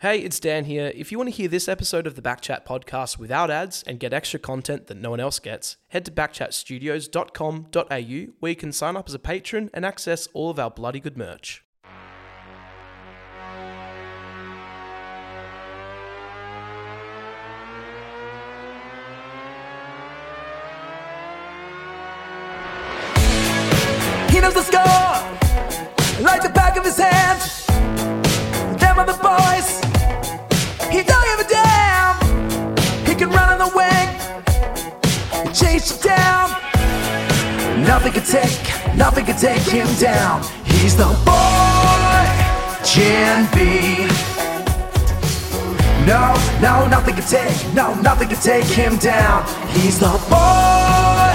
Hey, it's Dan here. If you want to hear this episode of the Backchat podcast without ads and get extra content that no one else gets, head to backchatstudios.com.au where you can sign up as a patron and access all of our bloody good merch. He knows the score like the back of his hand. Chase you down. Nothing can take, nothing can take him down. He's the boy, Gen B. No, no, nothing can take, no, nothing can take him down. He's the boy,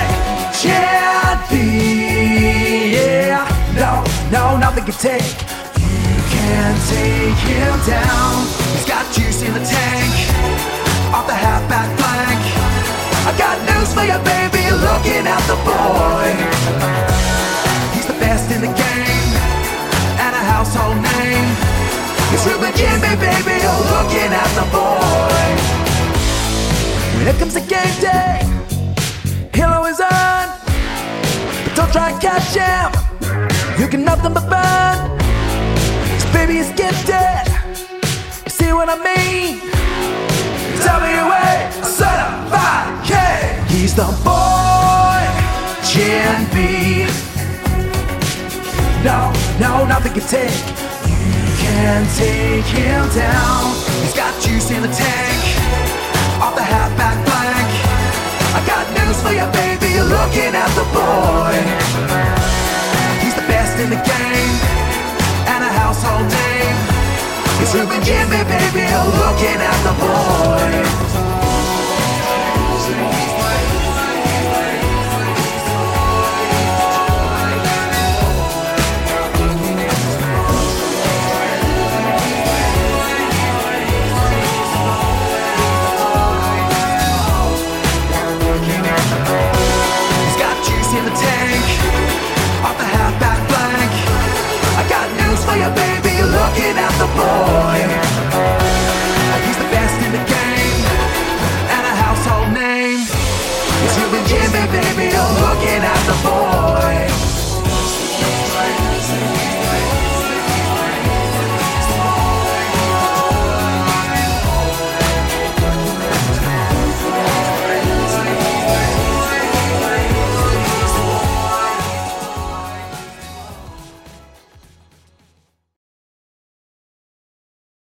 Gen B. Yeah, no, no, nothing can take. You can't take him down. He's got juice in the tank, Looking at the boy. He's the best in the game and a household name. He's Ruben Jimmy, baby. Oh, looking at the boy. When it comes to game day, he'll always. But don't try and catch him. You can nothing but burn. Cause baby is gifted. You see what I mean? WA certified K. He's the boy, Gen B. No, no, nothing can take. You can take him down. He's got juice in the tank, off the halfback flank. I got news for you, baby. You're looking at the boy. He's the best in the game and a household name. It's Ruben Jimmy, baby. You're looking at the boy. Oh.